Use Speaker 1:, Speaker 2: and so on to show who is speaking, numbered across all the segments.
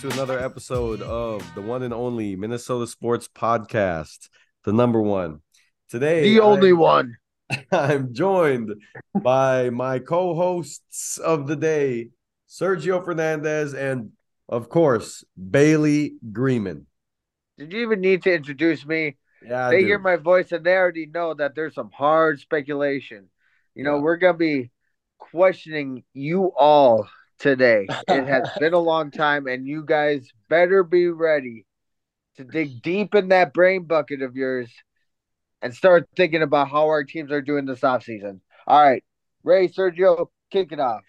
Speaker 1: to another episode of the one and only Minnesota Sports Podcast, the number one. Today,
Speaker 2: The only
Speaker 1: I'm,
Speaker 2: one.
Speaker 1: I'm joined by my co hosts of the day, Sergio Fernandez, and of course, Bailey Greenman.
Speaker 2: Did you even need to introduce me?
Speaker 1: Yeah, I
Speaker 2: they
Speaker 1: do.
Speaker 2: hear my voice and they already know that there's some hard speculation. You know,
Speaker 1: Yeah.
Speaker 2: we're gonna be questioning you all today. It has been a long time, and you guys better be ready to dig deep in that brain bucket of yours and start thinking about how our teams are doing this offseason. All right, Rey, Sergio, kick it off.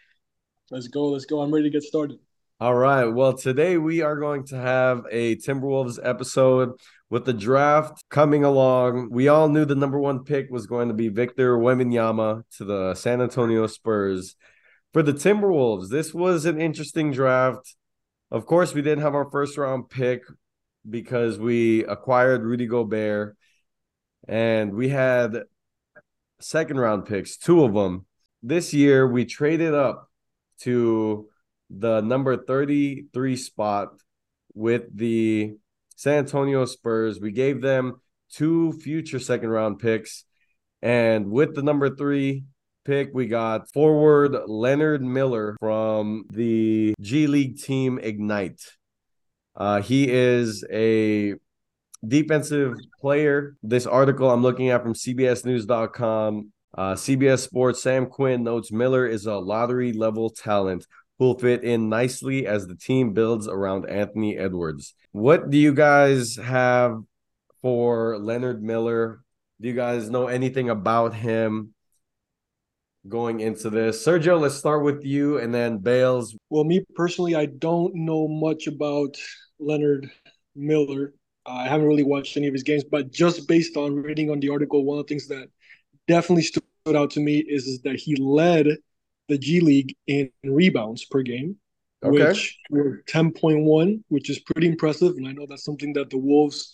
Speaker 3: Let's go. Let's go. I'm ready to get started.
Speaker 1: All right. Well, today we are going to have a Timberwolves episode with the draft coming along. We all knew the number one pick was going to be Victor Wembanyama to the San Antonio Spurs. For the Timberwolves, this was an interesting draft. Of course, we didn't have our first round pick because we acquired Rudy Gobert, and we had second round picks, two of them. This year, we traded up to the number 33 spot with the San Antonio Spurs. We gave them two future second round picks. And with the number three pick, we got forward Leonard Miller from the G League team Ignite. Uh, he is a defensive player. This article I'm looking at from CBSNews.com. Uh, CBS Sports Sam Quinn notes Miller is a lottery level talent who'll fit in nicely as the team builds around Anthony Edwards. What do you guys have for Leonard Miller? Do you guys know anything about him going into this? Sergio, let's start with you and then Bails.
Speaker 3: Well, me personally, I don't know much about Leonard Miller. I haven't really watched any of his games, but just based on reading on the article, one of the things that definitely stood out to me is, is that he led the G League in rebounds per game,
Speaker 1: Okay.
Speaker 3: which were 10.1, which is pretty impressive. And I know that's something that the Wolves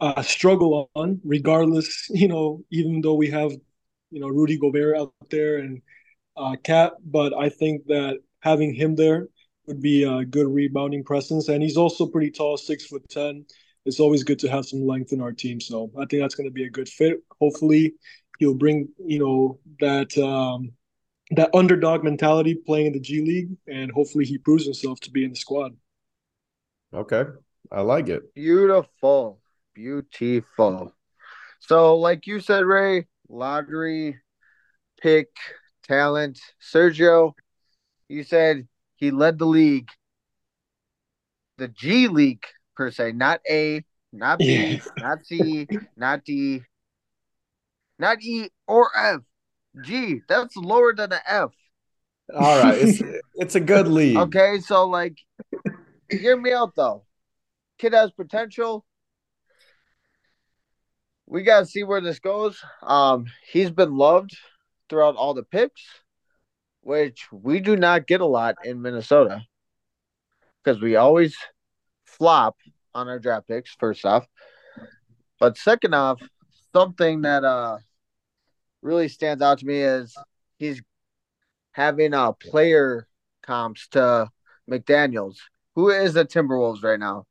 Speaker 3: uh, struggle on, regardless, you know, even though we have, you know, Rudy Gobert out there and uh, KAT, but I think that having him there would be a good rebounding presence. And he's also pretty tall, six foot 10. It's always good to have some length in our team. So I think that's going to be a good fit. Hopefully, he'll bring, you know, that. Um, that underdog mentality playing in the G League, and hopefully he proves himself to be in the squad.
Speaker 1: Okay. I like it.
Speaker 2: Beautiful. Beautiful. So, like you said, Rey, lottery pick talent. Sergio, you said he led the league, the G League per se, not A, not B,
Speaker 3: Yeah.
Speaker 2: not C, not D, not E or F. G, that's lower than an F.
Speaker 1: All right. It's it's a good lead.
Speaker 2: Okay, so like, hear me out though. Kid has potential. We gotta see where this goes. Um, he's been loved throughout all the picks, which we do not get a lot in Minnesota because we always flop on our draft picks. First off, but second off, something that uh really stands out to me is he's having uh player comps to McDaniels, who is the Timberwolves right now,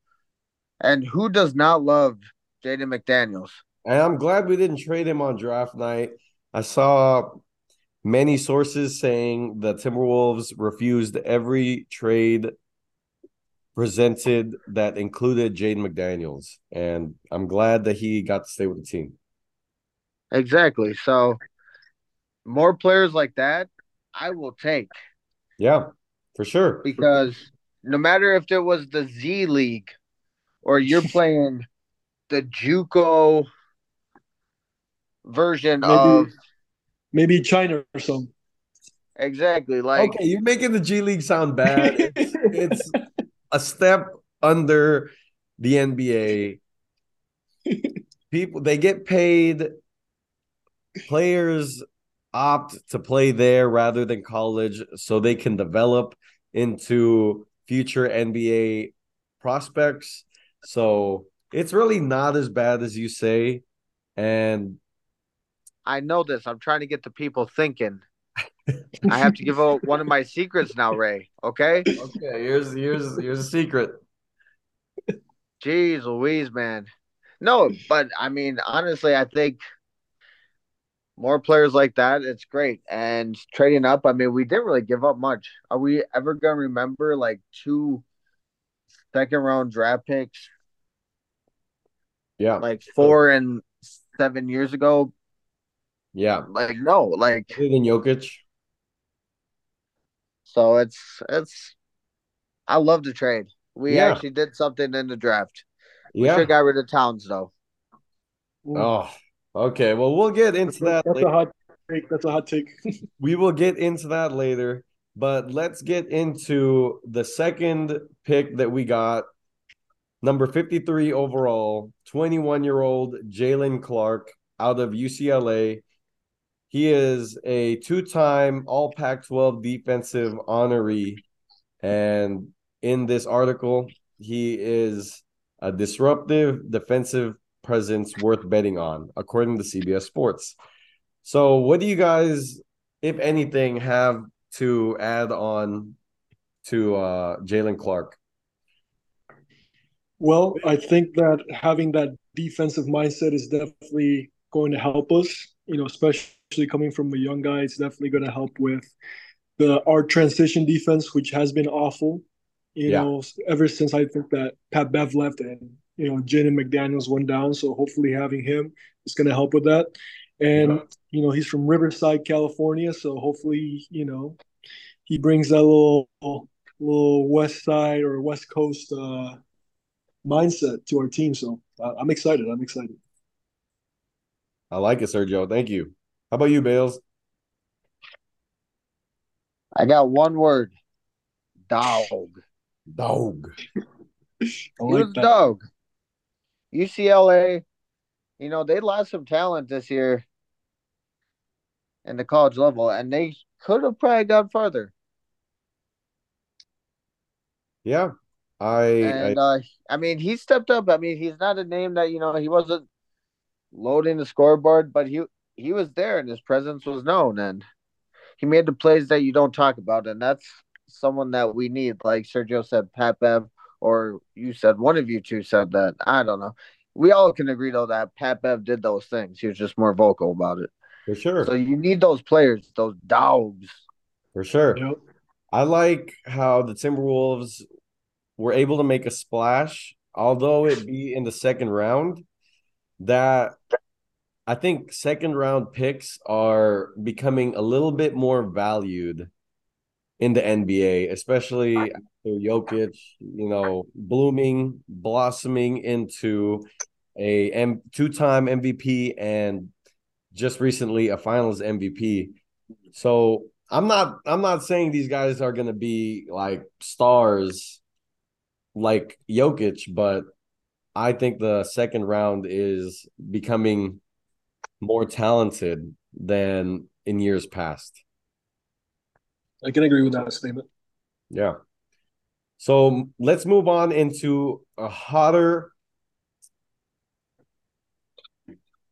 Speaker 2: and who does not love Jaden McDaniels.
Speaker 1: And I'm glad we didn't trade him on draft night. I saw many sources saying the Timberwolves refused every trade presented that included Jaden McDaniels. And I'm glad that he got to stay with the team.
Speaker 2: Exactly. So more players like that, I will take
Speaker 1: Yeah, for sure.
Speaker 2: because no matter if it was the Z League or you're playing the JUCO version
Speaker 3: Maybe-
Speaker 2: of
Speaker 3: Maybe China or something.
Speaker 2: exactly like
Speaker 1: okay, you're making the G League sound bad. It's, it's a step under the NBA. People they get paid. Players opt to play there rather than college so they can develop into future NBA prospects. So it's really not as bad as you say. And
Speaker 2: I know this. I'm trying to get the people thinking. I have to give out one of my secrets now, Rey. Okay.
Speaker 1: okay, here's here's here's a secret.
Speaker 2: Jeez Louise, man. No, but I mean, honestly, I think more players like that, it's great. And trading up, I mean, we didn't really give up much. Are we ever gonna remember like two second round draft picks
Speaker 1: Yeah,
Speaker 2: like four and seven years ago?
Speaker 1: yeah.
Speaker 2: Like no, like
Speaker 1: Other than Jokic,
Speaker 2: so it's it's I love to trade. We
Speaker 1: Yeah.
Speaker 2: actually did something in the draft. We
Speaker 1: yeah.
Speaker 2: should have got rid of Towns though.
Speaker 1: Oh, okay. Well, we'll get into that.
Speaker 3: That's
Speaker 1: later.
Speaker 3: a hot take. That's a hot take.
Speaker 1: We will get into that later, but let's get into the second pick that we got. Number 53 overall, 21 year old Jaylen Clark out of UCLA. He is a two time All Pac 12 defensive honoree. And in this article, he is a disruptive defensive presence worth betting on, according to CBS Sports. So, what do you guys, if anything, have to add on to uh, Jaylen Clark?
Speaker 3: Well, I think that having that defensive mindset is definitely going to help us. You know, especially coming from a young guy, it's definitely going to help with the our transition defense, which has been awful. You
Speaker 1: Yeah.
Speaker 3: know, ever since I think that Pat Bev left and you know Jaden McDaniels went down. So hopefully having him is going to help with that. And you know, he's from Riverside, California, so hopefully you know he brings that little little West Side or West Coast. uh mindset to our team. So uh, I'm excited. I'm excited.
Speaker 1: I like it, Sergio. Thank you. How about you, Bails?
Speaker 2: I got one word. Dog.
Speaker 1: Dog.
Speaker 3: I
Speaker 2: He
Speaker 3: like
Speaker 2: was a
Speaker 3: that.
Speaker 2: dog. UCLA, you know, they lost some talent this year in the college level, and they could have probably gone further.
Speaker 1: Yeah. I,
Speaker 2: And
Speaker 1: I
Speaker 2: uh, I mean, he stepped up. I mean, he's not a name that you know he wasn't loading the scoreboard, but he he was there, and his presence was known, and he made the plays that you don't talk about, and that's someone that we need. Like Sergio said, Pat Bev, or you said one of you two said that. I don't know. We all can agree though that Pat Bev did those things. He was just more vocal about it.
Speaker 1: for sure.
Speaker 2: So you need those players, those dogs.
Speaker 1: for sure.
Speaker 3: Yep.
Speaker 1: I like how the Timberwolves were able to make a splash, although it be in the second round. That I think second round picks are becoming a little bit more valued in the NBA, especially after Jokic, you know, blooming, blossoming into a M- two-time MVP and just recently a Finals MVP. So I'm not I'm not saying these guys are gonna be like stars like Jokic, but I think the second round is becoming more talented than in years past.
Speaker 3: I can agree with that statement.
Speaker 1: Yeah. So let's move on into a hotter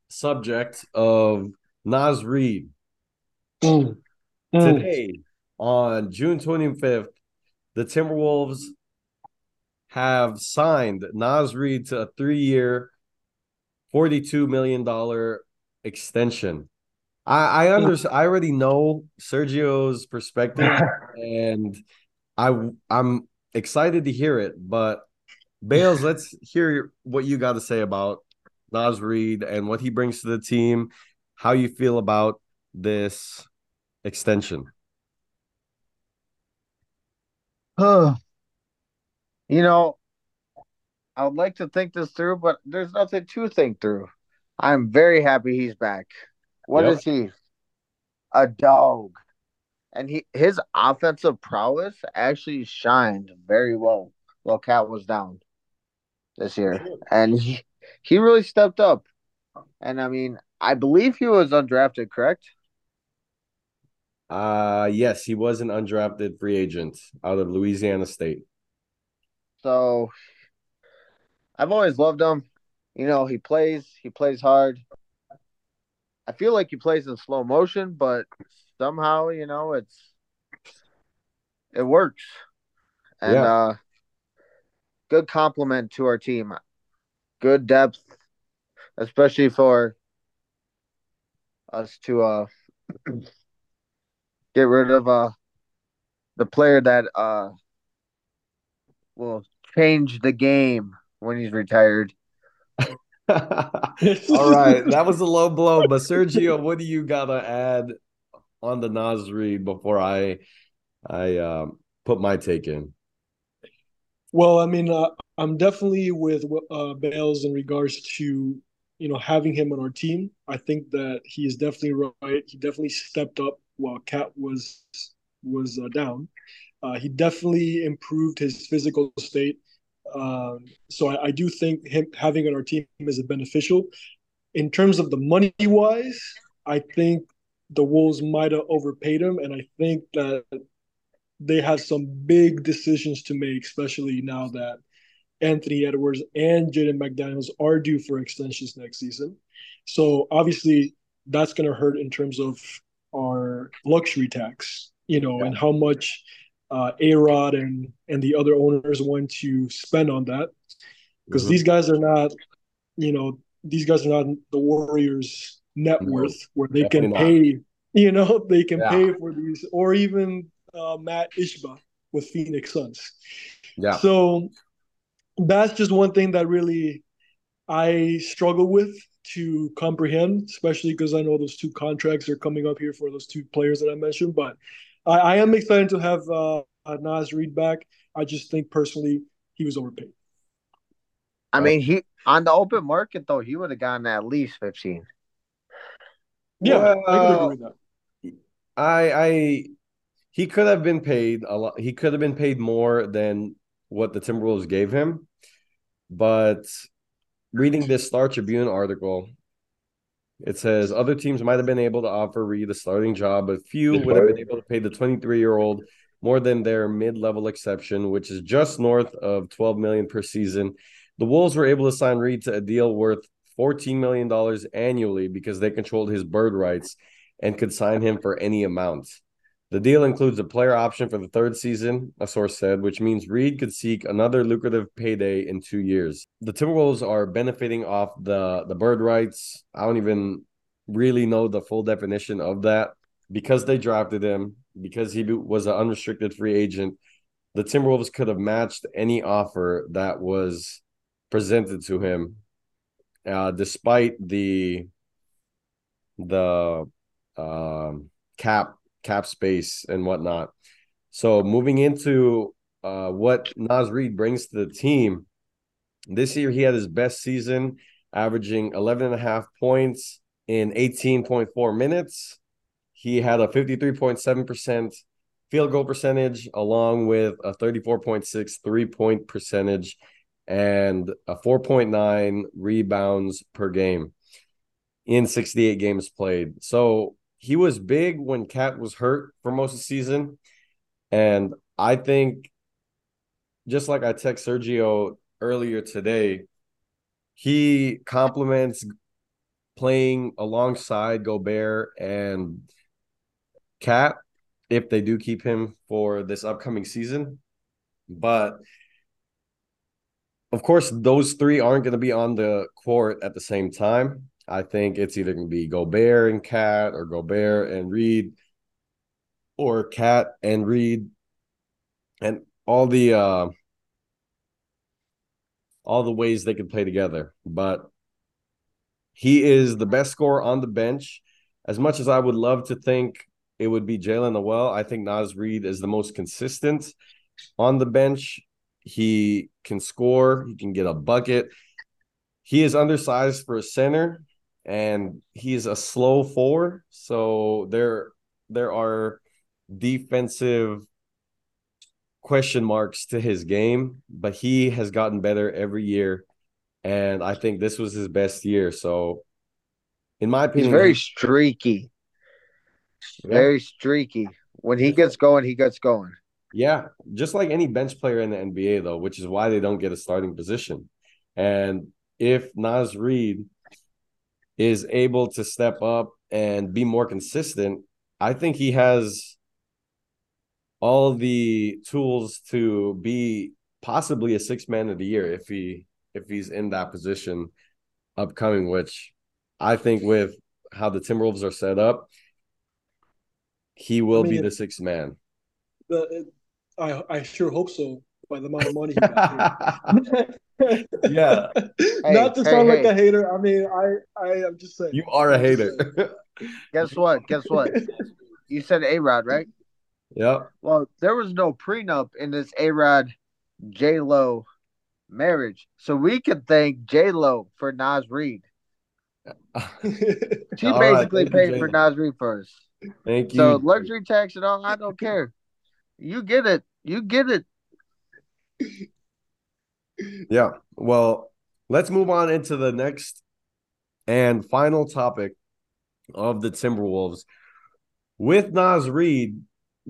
Speaker 1: subject of
Speaker 3: Naz Reid.
Speaker 1: Today, on June 25th, the Timberwolves have signed Naz Reid to a three year, $42 million extension. I, I understand. I already know Sergio's perspective, and I I'm excited to hear it. But Bails, let's hear what you got to say about Naz Reid and what he brings to the team. How you feel about this extension? Huh.
Speaker 2: you know, I would like to think this through, but there's nothing to think through. I'm very happy he's back. What
Speaker 1: Yep.
Speaker 2: is he? A dog. And he his offensive prowess actually shined very well while KAT was down this year. And he, he really stepped up. And I mean, I believe he was undrafted, correct?
Speaker 1: Uh yes, he was an undrafted free agent out of Louisiana State.
Speaker 2: So I've always loved him. You know, he plays, he plays hard. I feel like he plays in slow motion, but somehow, you know, it's it works. And
Speaker 1: Yeah.
Speaker 2: uh good compliment to our team. Good depth, especially for us to uh get rid of uh the player that uh will change the game when he's retired.
Speaker 1: All right, that was a low blow. But Sergio, what do you gotta add on the Naz Reid before I I um, put my take in?
Speaker 3: Well, I mean, uh, I'm definitely with uh, Bails in regards to you know having him on our team. I think that he is definitely right. He definitely stepped up while KAT was was uh, down. Uh, he definitely improved his physical state. Um, so I, I do think him having on our team is beneficial. In terms of the money wise, I think the Wolves might have overpaid him, and I think that they have some big decisions to make, especially now that Anthony Edwards and Jaden McDaniels are due for extensions next season. So obviously that's going to hurt in terms of our luxury tax, you know,
Speaker 1: Yeah.
Speaker 3: and how much uh, A Rod and and the other owners want to spend on that because
Speaker 1: Mhm.
Speaker 3: these guys are not, you know, these guys are not the Warriors' net
Speaker 1: No,
Speaker 3: worth where they can
Speaker 1: definitely
Speaker 3: pay, you know, they can
Speaker 1: Yeah.
Speaker 3: pay for these, or even uh, Mat Ishbia with Phoenix Suns.
Speaker 1: Yeah,
Speaker 3: So that's just one thing that really I struggle with to comprehend, especially because I know those two contracts are coming up here for those two players that I mentioned. But I, I am excited to have uh, Naz Reid back. I just think personally he was overpaid.
Speaker 2: I
Speaker 1: Right.
Speaker 2: mean, he on the open market though, he would have gotten at least fifteen.
Speaker 3: Yeah, I
Speaker 1: Well,
Speaker 3: agree with that.
Speaker 1: I I he could have been paid a lot. He could have been paid more than what the Timberwolves gave him. But reading this Star Tribune article, it says other teams might have been able to offer Reid a starting job, but few would have been able to pay the 23 year old more than their mid level exception, which is just north of 12 million per season. The Wolves were able to sign Reid to a deal worth 14 million dollars annually because they controlled his bird rights and could sign him for any amount. The deal includes a player option for the third season, a source said, which means Reid could seek another lucrative payday in two years. The Timberwolves are benefiting off the, the bird rights. I don't even really know the full definition of that. Because they drafted him, because he was an unrestricted free agent, the Timberwolves could have matched any offer that was presented to him, uh, despite the the um, cap cap space and whatnot. So moving into uh, what Naz Reid brings to the team, this year he had his best season, averaging 11 and a half points in 18.4 minutes. He had a 53.7% field goal percentage, along with a 34.6 three point percentage and a 4.9 rebounds per game in 68 games played. So he was big when KAT was hurt for most of the season. And I think, just like I text Sergio earlier today, he complements playing alongside Gobert and KAT if they do keep him for this upcoming season. But of course, those three aren't going to be on the court at the same time. I think it's either going to be Gobert and KAT or Gobert and Reid or KAT and Reid and all the uh all the ways they could play together. But he is the best scorer on the bench. As much as I would love to think it would be Jaylen Nowell, I think Naz Reid is the most consistent on the bench. He can score, he can get a bucket. He is undersized for a center and he's a slow four. So there there are defensive question marks to his game, but he has gotten better every year. And I think this was his best year. So in my
Speaker 2: He's
Speaker 1: opinion,
Speaker 2: very
Speaker 1: he-
Speaker 2: streaky.
Speaker 1: Yeah.
Speaker 2: Very streaky. When he gets going, he gets going.
Speaker 1: Yeah, just like any bench player in the NBA, though, which is why they don't get a starting position. And if Naz Reid is able to step up and be more consistent, I think he has all the tools to be possibly a six man of the year if he if he's in that position upcoming, which I think with how the Timberwolves are set up, he will
Speaker 3: I mean,
Speaker 1: be the sixth man.
Speaker 3: The, I I sure hope so. By the amount of money he got paid.
Speaker 1: Yeah.
Speaker 3: Not to
Speaker 2: hey,
Speaker 3: sound like a hater. I mean, I I am just saying.
Speaker 1: you are a
Speaker 3: I'm just
Speaker 1: hater.
Speaker 2: Guess what? Guess what? You said A Rod, right?
Speaker 1: yep.
Speaker 2: Well, there was no prenup in this A Rod J Lo marriage. So we can thank J Lo for Naz Reid. She
Speaker 1: All right,
Speaker 2: basically
Speaker 1: thank you,
Speaker 2: paid for
Speaker 1: J-Lo.
Speaker 2: Naz Reid first.
Speaker 1: Thank you.
Speaker 2: So luxury tax and all, I don't care. You get it. You get it.
Speaker 1: Yeah. Well, let's move on into the next and final topic of the Timberwolves. With Naz Reid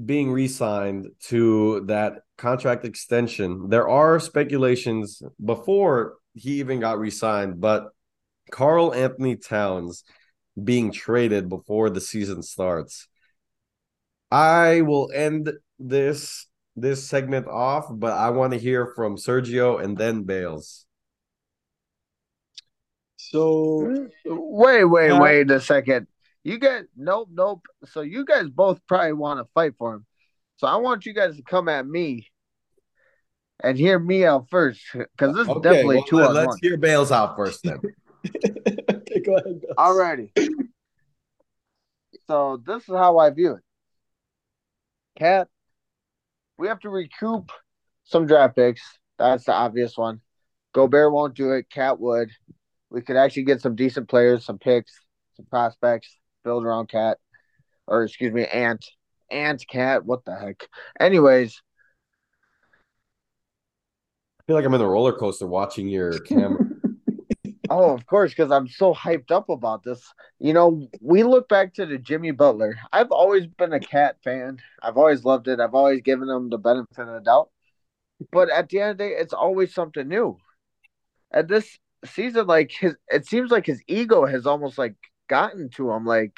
Speaker 1: being re signed to that contract extension, there are speculations before he even got re signed, but Karl Anthony Towns being traded before the season starts. I will end this this segment off, but I want to hear from Sergio and then Bails.
Speaker 3: So
Speaker 2: Wait, wait,
Speaker 3: Yeah.
Speaker 2: wait a second. You guys, nope, nope. So you guys both probably want to fight for him. So I want you guys to come at me and hear me out first, because this is
Speaker 1: Okay,
Speaker 2: definitely
Speaker 1: well,
Speaker 2: two
Speaker 1: let-
Speaker 2: on
Speaker 1: let's
Speaker 2: one.
Speaker 1: hear Bails out first then.
Speaker 3: okay, go ahead.
Speaker 2: Alrighty. So this is how I view it. KAT, we have to recoup some draft picks. That's the obvious one. Gobert won't do it. KAT would. We could actually get some decent players, some picks, some prospects, build around KAT. Or excuse me, Ant. Ant KAT. What the heck? Anyways,
Speaker 1: I feel like I'm in the roller coaster watching your camera.
Speaker 2: Oh, of course, because I'm so hyped up about this. You know, we look back to the Jimmy Butler. I've always been a KAT fan. I've always loved it. I've always given him the benefit of the doubt. But at the end of the day, it's always something new. And this season, like his, it seems like his ego has almost like gotten to him. Like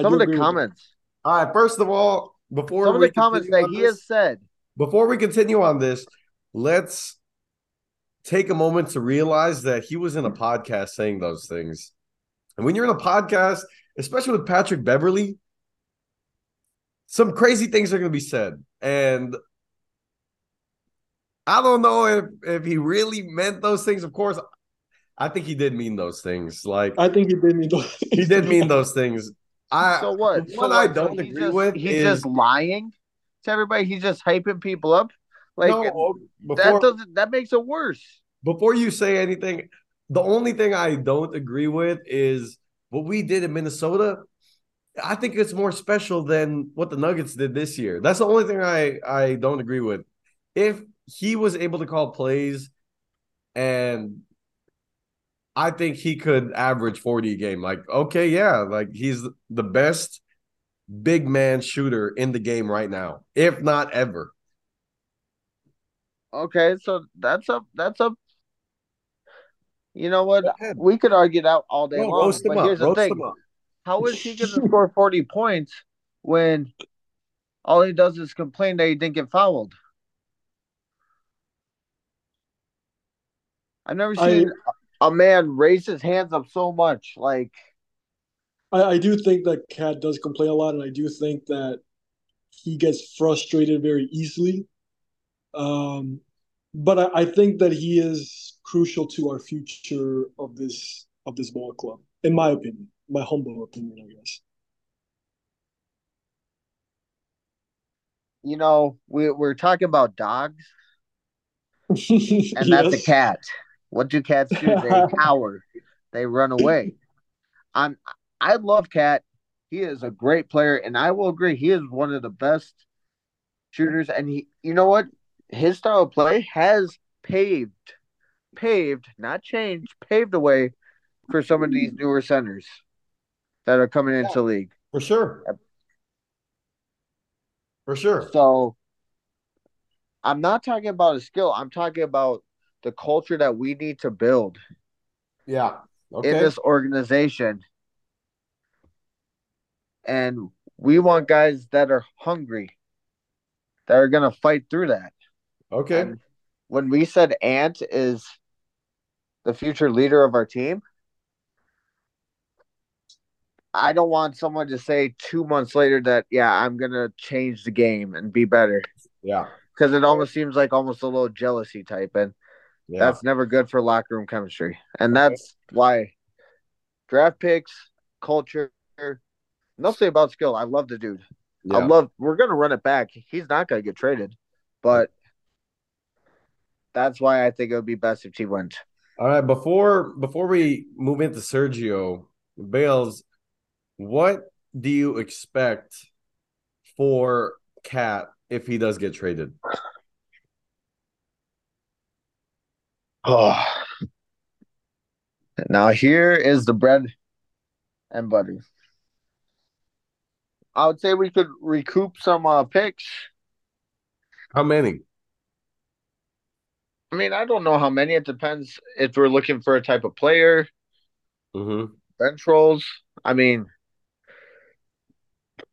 Speaker 2: some of the
Speaker 3: agree with that.
Speaker 2: comments,
Speaker 1: All right, first of all, before
Speaker 2: some of the comments that he has said.
Speaker 1: before we continue on this, let's take a moment to realize that he was in a podcast saying those things. And when you're in a podcast, especially with Patrick Beverley, some crazy things are going to be said. And I don't know if, if he really meant those things. Of course, I think he did mean those things. Like,
Speaker 3: I think he did mean those.
Speaker 1: he did mean those things. I,
Speaker 2: So what?
Speaker 1: the
Speaker 2: So
Speaker 1: I don't
Speaker 2: he's
Speaker 1: agree
Speaker 2: just,
Speaker 1: with
Speaker 2: he's
Speaker 1: is
Speaker 2: just lying to everybody. He's just hyping people up. Like
Speaker 1: no,
Speaker 2: that doesn't that makes it worse.
Speaker 1: before you say anything, the only thing I don't agree with is what we did in Minnesota. I think it's more special than what the Nuggets did this year. That's the only thing I I don't agree with. If he was able to call plays and I think he could average 40 a game. Like, okay, yeah, like he's the best big man shooter in the game right now, if not ever.
Speaker 2: Okay, so that's up. That's up. You know what? We could argue that all day
Speaker 1: Bro,
Speaker 2: long. But
Speaker 1: up.
Speaker 2: here's the thing: how is he going to score forty points when all he does is complain that he didn't get fouled? I've never seen a man raise his hands up so much. Like,
Speaker 3: I, I do think that KAT does complain a lot, and I do think that he gets frustrated very easily. Um, but I, I think that he is crucial to our future of this of this ball club, in my opinion, my humble opinion, I guess.
Speaker 2: you know, we we're talking about dogs, and that's a cat. What do cats do? They cower. They run away. I'm I love KAT. He is a great player, and I will agree he is one of the best shooters. And he, you know what, his style of play has paved, paved, not changed, paved the way for some of these newer centers that are coming into the league.
Speaker 1: For sure. For sure.
Speaker 2: So I'm not talking about his skill. I'm talking about the culture that we need to build
Speaker 1: Yeah. Okay.
Speaker 2: in this organization. And we want guys that are hungry, that are going to fight through that.
Speaker 1: Okay.
Speaker 2: And when we said Ant is the future leader of our team, I don't want someone to say two months later that, yeah, I'm going to change the game and be better.
Speaker 1: yeah.
Speaker 2: Because it almost seems like almost a little jealousy type. And
Speaker 1: Yeah.
Speaker 2: that's never good for locker room chemistry. And that's why draft picks, culture, nothing about skill. I love the dude. I love. We're gonna run it back. He's not gonna get traded, but that's why I think it would be best if she went.
Speaker 1: All right, before before we move into Sergio Bails, what do you expect for KAT if he does get traded?
Speaker 2: Oh. Now here is the bread and butter. I would say we could recoup some uh, picks.
Speaker 1: How many?
Speaker 2: I mean, I don't know how many. It depends if we're looking for a type of player,
Speaker 1: Mm-hmm.
Speaker 2: bench rolls. I mean,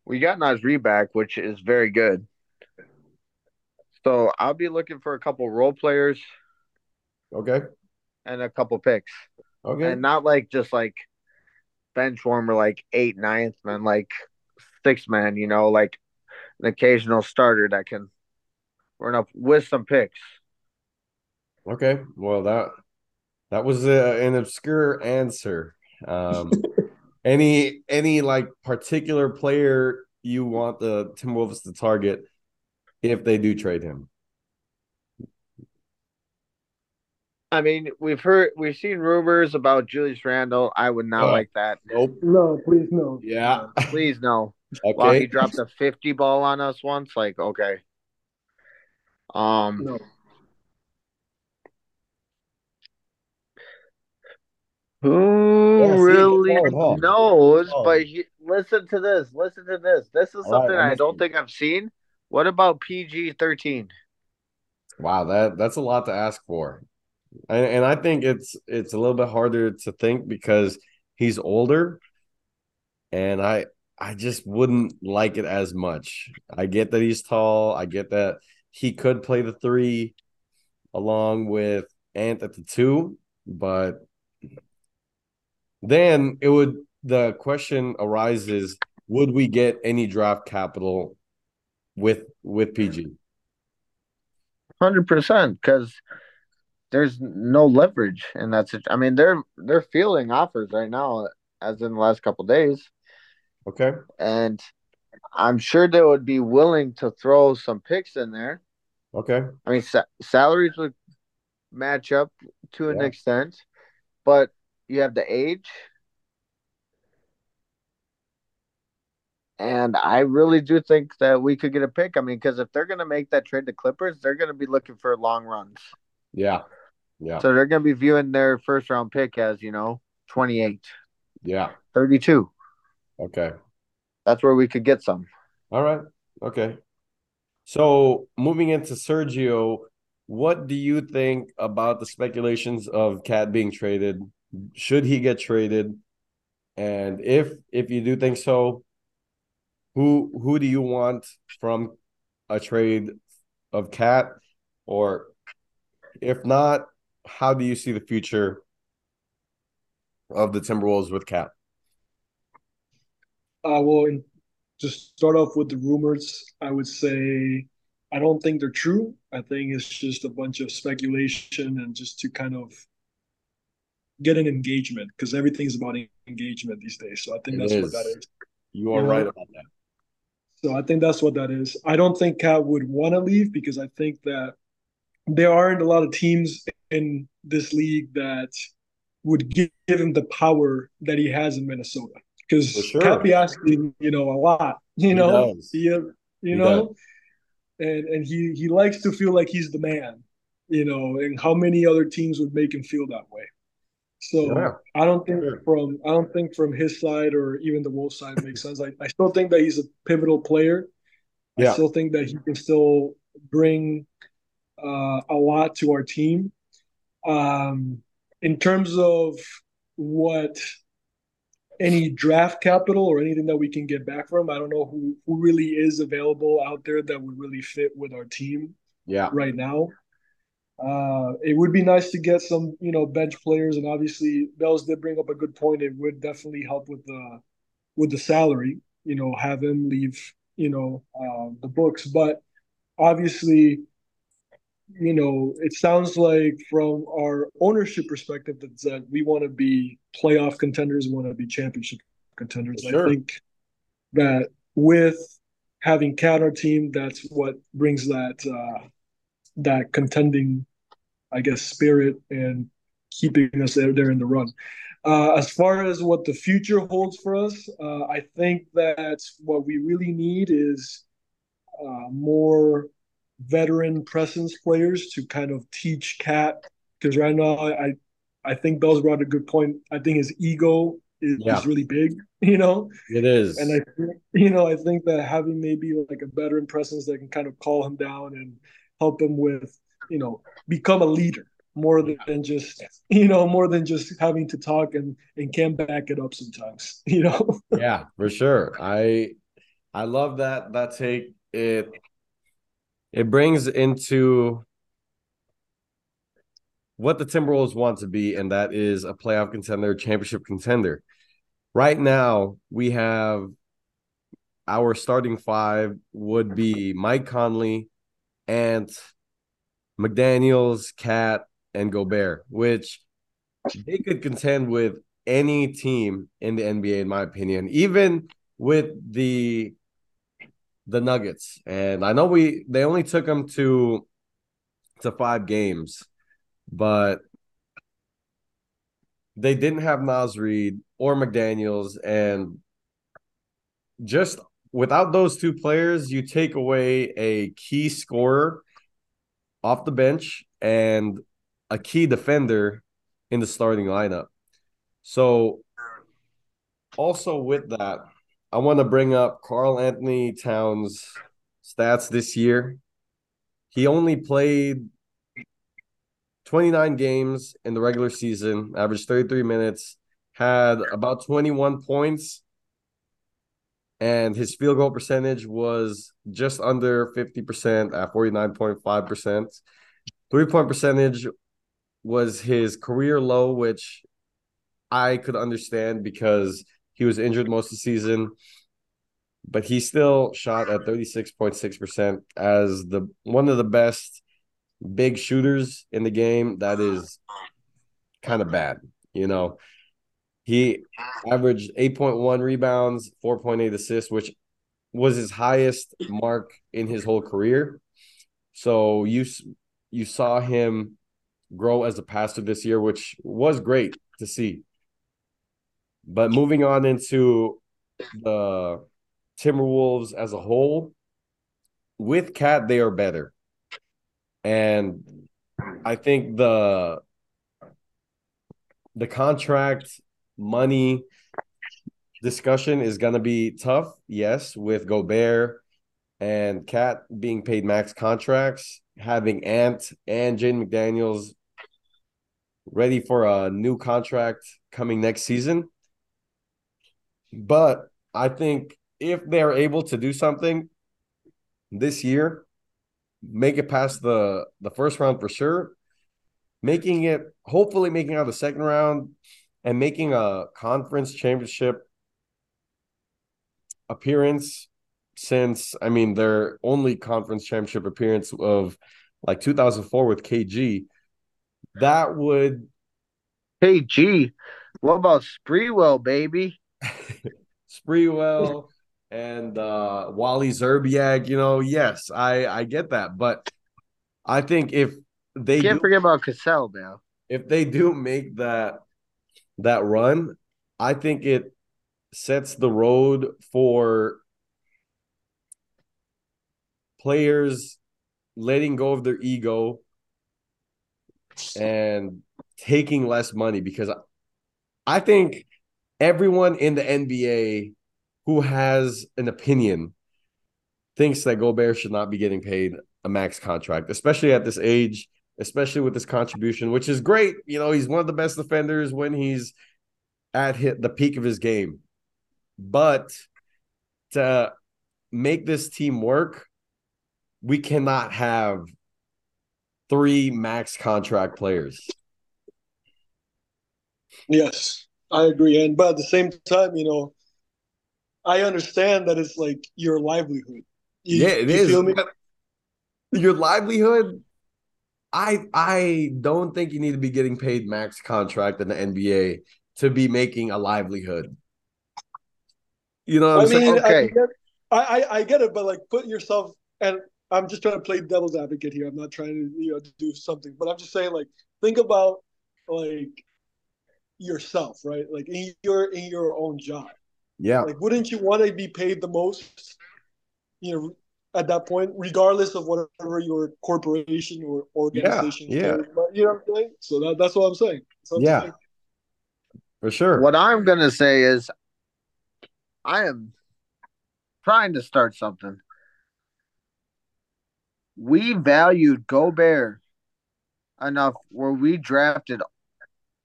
Speaker 2: we got Naz Reid back, which is very good. So I'll be looking for a couple role players
Speaker 1: Okay.
Speaker 2: and a couple picks,
Speaker 1: Okay.
Speaker 2: and not like just like bench warmer, like eight, ninth man, like six man. You know, like an occasional starter that can run up with some picks.
Speaker 1: Okay. Well, that that was uh, an obscure answer. Um, any any like particular player you want the Tim Timberwolves to target if they do trade him?
Speaker 2: I mean, we've heard, we've seen rumors about Julius Randle. I would not
Speaker 1: Oh.
Speaker 2: like that.
Speaker 1: Nope.
Speaker 3: No, please no.
Speaker 1: Yeah.
Speaker 2: Please no. Wow,
Speaker 1: Okay.
Speaker 2: he dropped a 50 ball on us once. Like, okay. Um,
Speaker 3: No.
Speaker 2: Who
Speaker 1: Yeah,
Speaker 2: really knows?
Speaker 1: Hard.
Speaker 2: But he, listen to this. Listen to this. This is
Speaker 1: All right,
Speaker 2: something
Speaker 1: I'm
Speaker 2: I don't think I've seen. What about PG 13?
Speaker 1: Wow, that that's a lot to ask for. And, and I think it's it's a little bit harder to think because he's older and I I just wouldn't like it as much. I get that he's tall, I get that he could play the 3 along with Ant at the 2, but then it would the question arises would we get any draft capital with with PG?
Speaker 2: 100% because there's no leverage and that's it. I mean, they're they're feeling offers right now, as in the last couple days.
Speaker 1: Okay.
Speaker 2: and I'm sure they would be willing to throw some picks in there.
Speaker 1: Okay.
Speaker 2: I mean, sa- salaries would match up to an
Speaker 1: Yeah.
Speaker 2: extent, but you have the age, and I really do think that we could get a pick. I mean, because if they're going to make that trade to Clippers, they're going to be looking for long runs,
Speaker 1: Yeah. Yeah.
Speaker 2: so they're going to be viewing their first round pick as you know 28,
Speaker 1: Yeah.
Speaker 2: 32.
Speaker 1: Okay.
Speaker 2: That's where we could get some.
Speaker 1: All right. Okay. So moving into Sergio, what do you think about the speculations of KAT being traded? Should he get traded? And if if you do think so, who who do you want from a trade of KAT? Or if not, how do you see the future of the Timberwolves with KAT?
Speaker 3: Uh, well, in, to start off with the rumors, I would say I don't think they're true. I think it's just a bunch of speculation and just to kind of get an engagement because everything's about engagement these days. So I think
Speaker 1: It
Speaker 3: that's
Speaker 1: is.
Speaker 3: what that is.
Speaker 1: You are
Speaker 3: You know?
Speaker 1: right about that.
Speaker 3: So I think that's what that is. I don't think KAT would want to leave because I think that there aren't a lot of teams in this league that would give, give him the power that he has in Minnesota. Because
Speaker 1: sure.
Speaker 3: KAT be asking, you know, a lot. You
Speaker 1: He
Speaker 3: know,
Speaker 1: does.
Speaker 3: he, uh, you
Speaker 1: He
Speaker 3: know, and and he he likes to feel like he's the man. You know, and how many other teams would make him feel that way? So
Speaker 1: Yeah.
Speaker 3: I don't think
Speaker 1: Sure.
Speaker 3: from I don't think from his side or even the Wolves side makes sense. I, I still think that he's a pivotal player.
Speaker 1: Yeah.
Speaker 3: I still think that he can still bring uh, a lot to our team. Um, in terms of what any draft capital or anything that we can get back from, I don't know who who really is available out there that would really fit with our team
Speaker 1: Yeah.
Speaker 3: right now. Uh, it would be nice to get some, you know, bench players, and obviously Bails did bring up a good point. It would definitely help with the with the salary, you know, have him leave, you know, uh, the books. But obviously, you know, it sounds like from our ownership perspective that, that we want to be playoff contenders, we want to be championship contenders.
Speaker 1: Sure.
Speaker 3: I think that with having KAT our team, that's what brings that uh, that contending, I guess, spirit and keeping us there, there in the run. Uh, as far as what the future holds for us, uh, I think that what we really need is uh, more veteran presence players to kind of teach KAT because right now I I think Bails brought a good point. I think his ego is,
Speaker 1: Yeah.
Speaker 3: is really big, you know,
Speaker 1: It is.
Speaker 3: and I you know I think that having maybe like a veteran presence that can kind of call him down and help him with you know become a leader more than just you know more than just having to talk and and can back it up sometimes you know
Speaker 1: yeah, for sure. I I love that that take. It it brings into what the Timberwolves want to be, and that is a playoff contender, championship contender. Right now, we have our starting five would be Mike Conley, Ant, McDaniels, KAT, and Gobert, which they could contend with any team in the NBA, in my opinion, even with the the Nuggets. And I know we they only took them to to five games, but they didn't have Naz Reid or McDaniels, and just without those two players, you take away a key scorer off the bench and a key defender in the starting lineup. So, also with that, I want to bring up Karl Anthony Towns' stats this year. He only played 29 games in the regular season, averaged 33 minutes, had about 21 points, and his field goal percentage was just under 50% at 49.5%. Three point percentage was his career low, which I could understand because he was injured most of the season. But he still shot at 36.6% as the one of the best big shooters in the game. That is kind of bad, you know. He averaged 8.1 rebounds, 4.8 assists, which was his highest mark in his whole career. So you you saw him grow as a passer this year, which was great to see. But moving on into the Timberwolves as a whole, with KAT, they are better. And I think the the contract money discussion is going to be tough. Yes, with Gobert and KAT being paid max contracts, having Ant and Jaden McDaniels ready for a new contract coming next season. But I think if they're able to do something this year, make it past the the first round for sure, making it hopefully making out the second round and making a conference championship appearance since I mean their only conference championship appearance of like 2004 with KG that would
Speaker 2: Hey, G, what about Sprewell, baby?
Speaker 1: Sprewell and uh Wally Szczerbiak, you know, yes, I I get that, but I think if they
Speaker 2: Can't
Speaker 1: do,
Speaker 2: forget about Cassell now.
Speaker 1: if they do make that that run, I think it sets the road for players letting go of their ego and taking less money because I think everyone in the NBA who has an opinion thinks that Gobert should not be getting paid a max contract, especially at this age, especially with his contribution, which is great. You know, he's one of the best defenders when he's at hit the peak of his game. But to make this team work, we cannot have three max contract players.
Speaker 3: Yes, I agree. And but at the same time, you know, I understand that it's like your livelihood. You,
Speaker 1: yeah, it
Speaker 3: you
Speaker 1: is.
Speaker 3: Feel me?
Speaker 1: Your livelihood. I I don't think you need to be getting paid max contract in the NBA to be making a livelihood. You know what
Speaker 3: I
Speaker 1: I'm saying?
Speaker 3: mean, I,
Speaker 2: Okay.
Speaker 3: get, I, I I get it, but like put yourself and I'm just trying to play devil's advocate here. I'm not trying to you know do something, but I'm just saying like think about like yourself, right? Like in your in your own job.
Speaker 1: Yeah.
Speaker 3: Like wouldn't you want to be paid the most? You know, at that point, regardless of whatever your corporation or organization.
Speaker 1: yeah.
Speaker 3: is, But you know what I'm saying? So that, that's what I'm saying. That's what I'm
Speaker 1: Yeah.
Speaker 3: saying.
Speaker 1: For sure.
Speaker 2: What I'm gonna say is, I am trying to start something. We valued Gobert enough where we drafted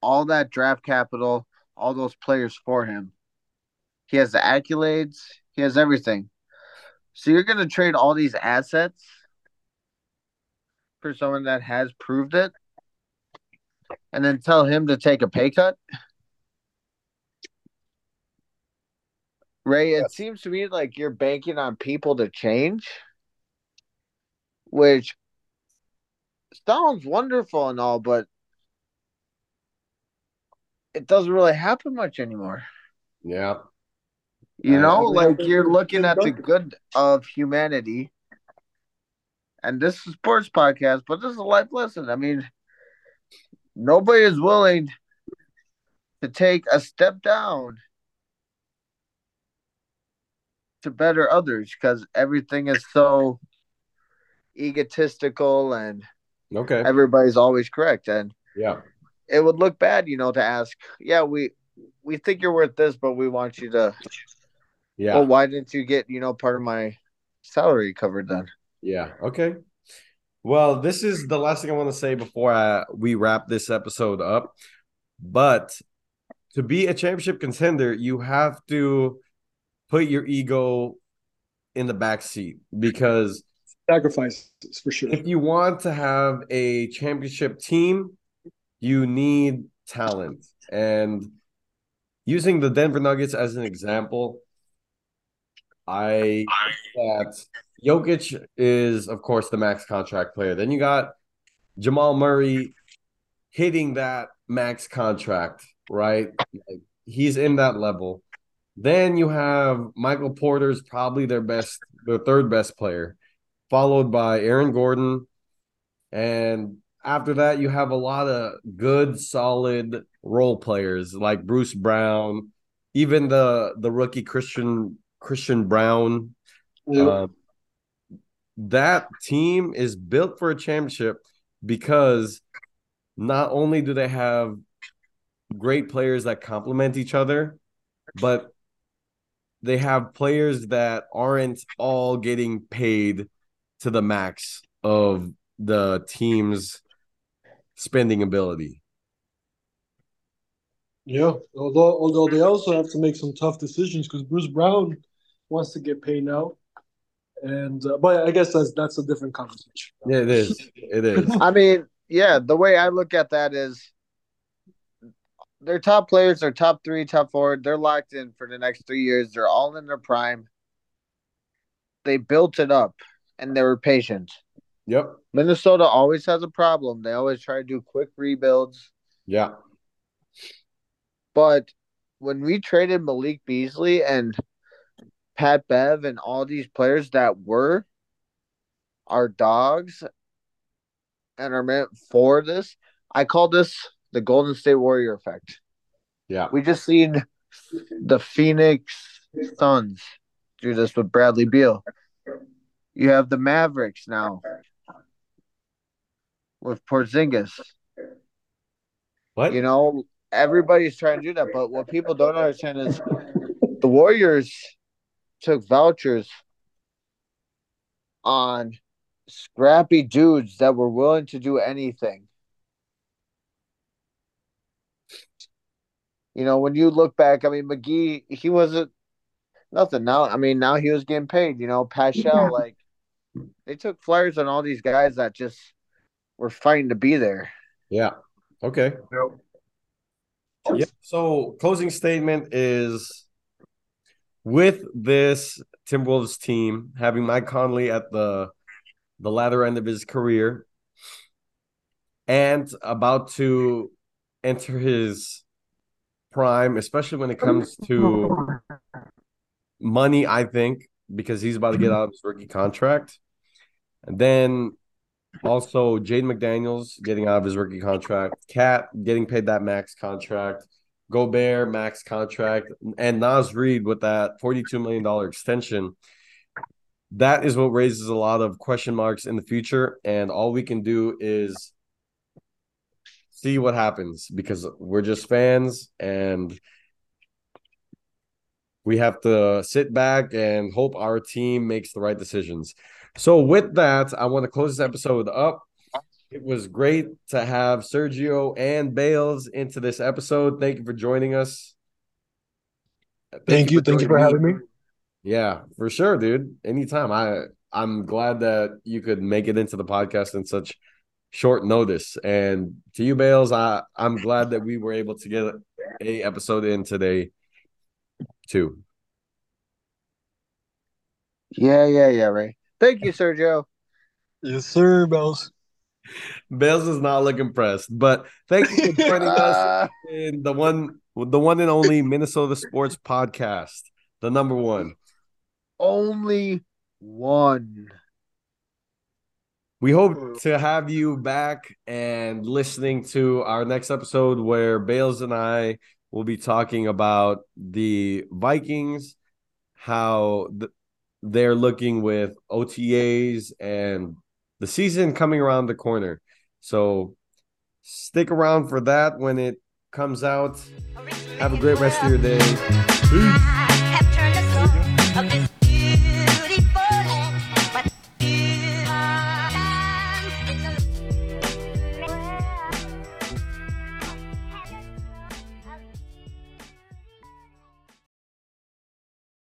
Speaker 2: all that draft capital, all those players for him. He has the accolades, he has everything. So you're gonna trade all these assets for someone that has proved it, and then tell him to take a pay cut. Rey, it
Speaker 1: Yes.
Speaker 2: seems to me like you're banking on people to change, which sounds wonderful and all, but it doesn't really happen much anymore.
Speaker 1: Yeah.
Speaker 2: You know, like you're looking at the good of humanity. And this is a sports podcast, but this is a life lesson. I mean, nobody is willing to take a step down to better others because everything is so egotistical and
Speaker 1: Okay.
Speaker 2: everybody's always correct. And
Speaker 1: Yeah.
Speaker 2: it would look bad, you know, to ask, yeah, we we think you're worth this, but we want you to
Speaker 1: Yeah.
Speaker 2: well, why didn't you get, you know, part of my salary covered then?
Speaker 1: Yeah. Okay. Well, this is the last thing I want to say before I, we wrap this episode up. But to be a championship contender, you have to put your ego in the back seat because
Speaker 3: Sacrifices for sure.
Speaker 1: if you want to have a championship team, you need talent. And using the Denver Nuggets as an example, I that Jokic is, of course, the max contract player. Then you got Jamal Murray hitting that max contract, right? Like, he's in that level. Then you have Michael Porter's probably their best, their third best player, followed by Aaron Gordon. And after that, you have a lot of good, solid role players like Bruce Brown, even the the rookie Christian Christian
Speaker 3: Braun.
Speaker 1: Um, that team is built for a championship because not only do they have great players that complement each other, but they have players that aren't all getting paid to the max of the team's spending ability.
Speaker 3: Yeah, although although they also have to make some tough decisions because Bruce Brown wants to get paid now, and uh, but I guess that's that's a different conversation.
Speaker 1: Yeah, it is. It is.
Speaker 2: I mean, yeah, the way I look at that is their top players, their top three, top four, they're locked in for the next three years. They're all in their prime. They built it up and they were patient.
Speaker 1: Yep.
Speaker 2: Minnesota always has a problem. They always try to do quick rebuilds.
Speaker 1: Yeah.
Speaker 2: But when we traded Malik Beasley and Pat Bev and all these players that were our dogs and are meant for this, I call this the Golden State Warrior effect.
Speaker 1: Yeah.
Speaker 2: We just seen the Phoenix Suns do this with Bradley Beal. You have the Mavericks now with Porzingis.
Speaker 1: What?
Speaker 2: You know, everybody's trying to do that, but what people don't understand is the Warriors took vouchers on scrappy dudes that were willing to do anything. You know, when you look back, I mean, McGee, he wasn't nothing. Now, I mean, now he was getting paid. You know, Paschal,
Speaker 4: Yeah.
Speaker 2: like they took flyers on all these guys that just were fighting to be there.
Speaker 1: Yeah. Okay. Yeah. So closing statement is with this Timberwolves team having Mike Conley at the the latter end of his career and about to enter his prime, especially when it comes to money, I think, because he's about to get out of his rookie contract. And then also Jaden McDaniels getting out of his rookie contract, KAT getting paid that max contract, Gobert max contract, and Naz Reid with that $42 million extension. That is what raises a lot of question marks in the future. And all we can do is see what happens because we're just fans and we have to sit back and hope our team makes the right decisions. So, with that, I want to close this episode up. It was great to have Sergio and Bails into this episode. Thank you for joining us.
Speaker 3: Thank you. Thank you for
Speaker 1: joining
Speaker 3: having me.
Speaker 1: Yeah, for sure, dude. Anytime. I I'm glad that you could make it into the podcast in such short notice. And to you, Bails, I I'm glad that we were able to get a episode in today too.
Speaker 2: Yeah, yeah, yeah, Rey. Thank you, Sergio.
Speaker 3: Yes, sir, Bails.
Speaker 1: Bails is not looking pressed, but thank you for joining us in the one the one and only Minnesota Sports Podcast, the number one.
Speaker 2: only one.
Speaker 1: We hope to have you back and listening to our next episode where Bails and I will be talking about the Vikings, how th- they're looking with OTAs and the season coming around the corner. So stick around for that when it comes out. Have a great rest of your day.
Speaker 4: I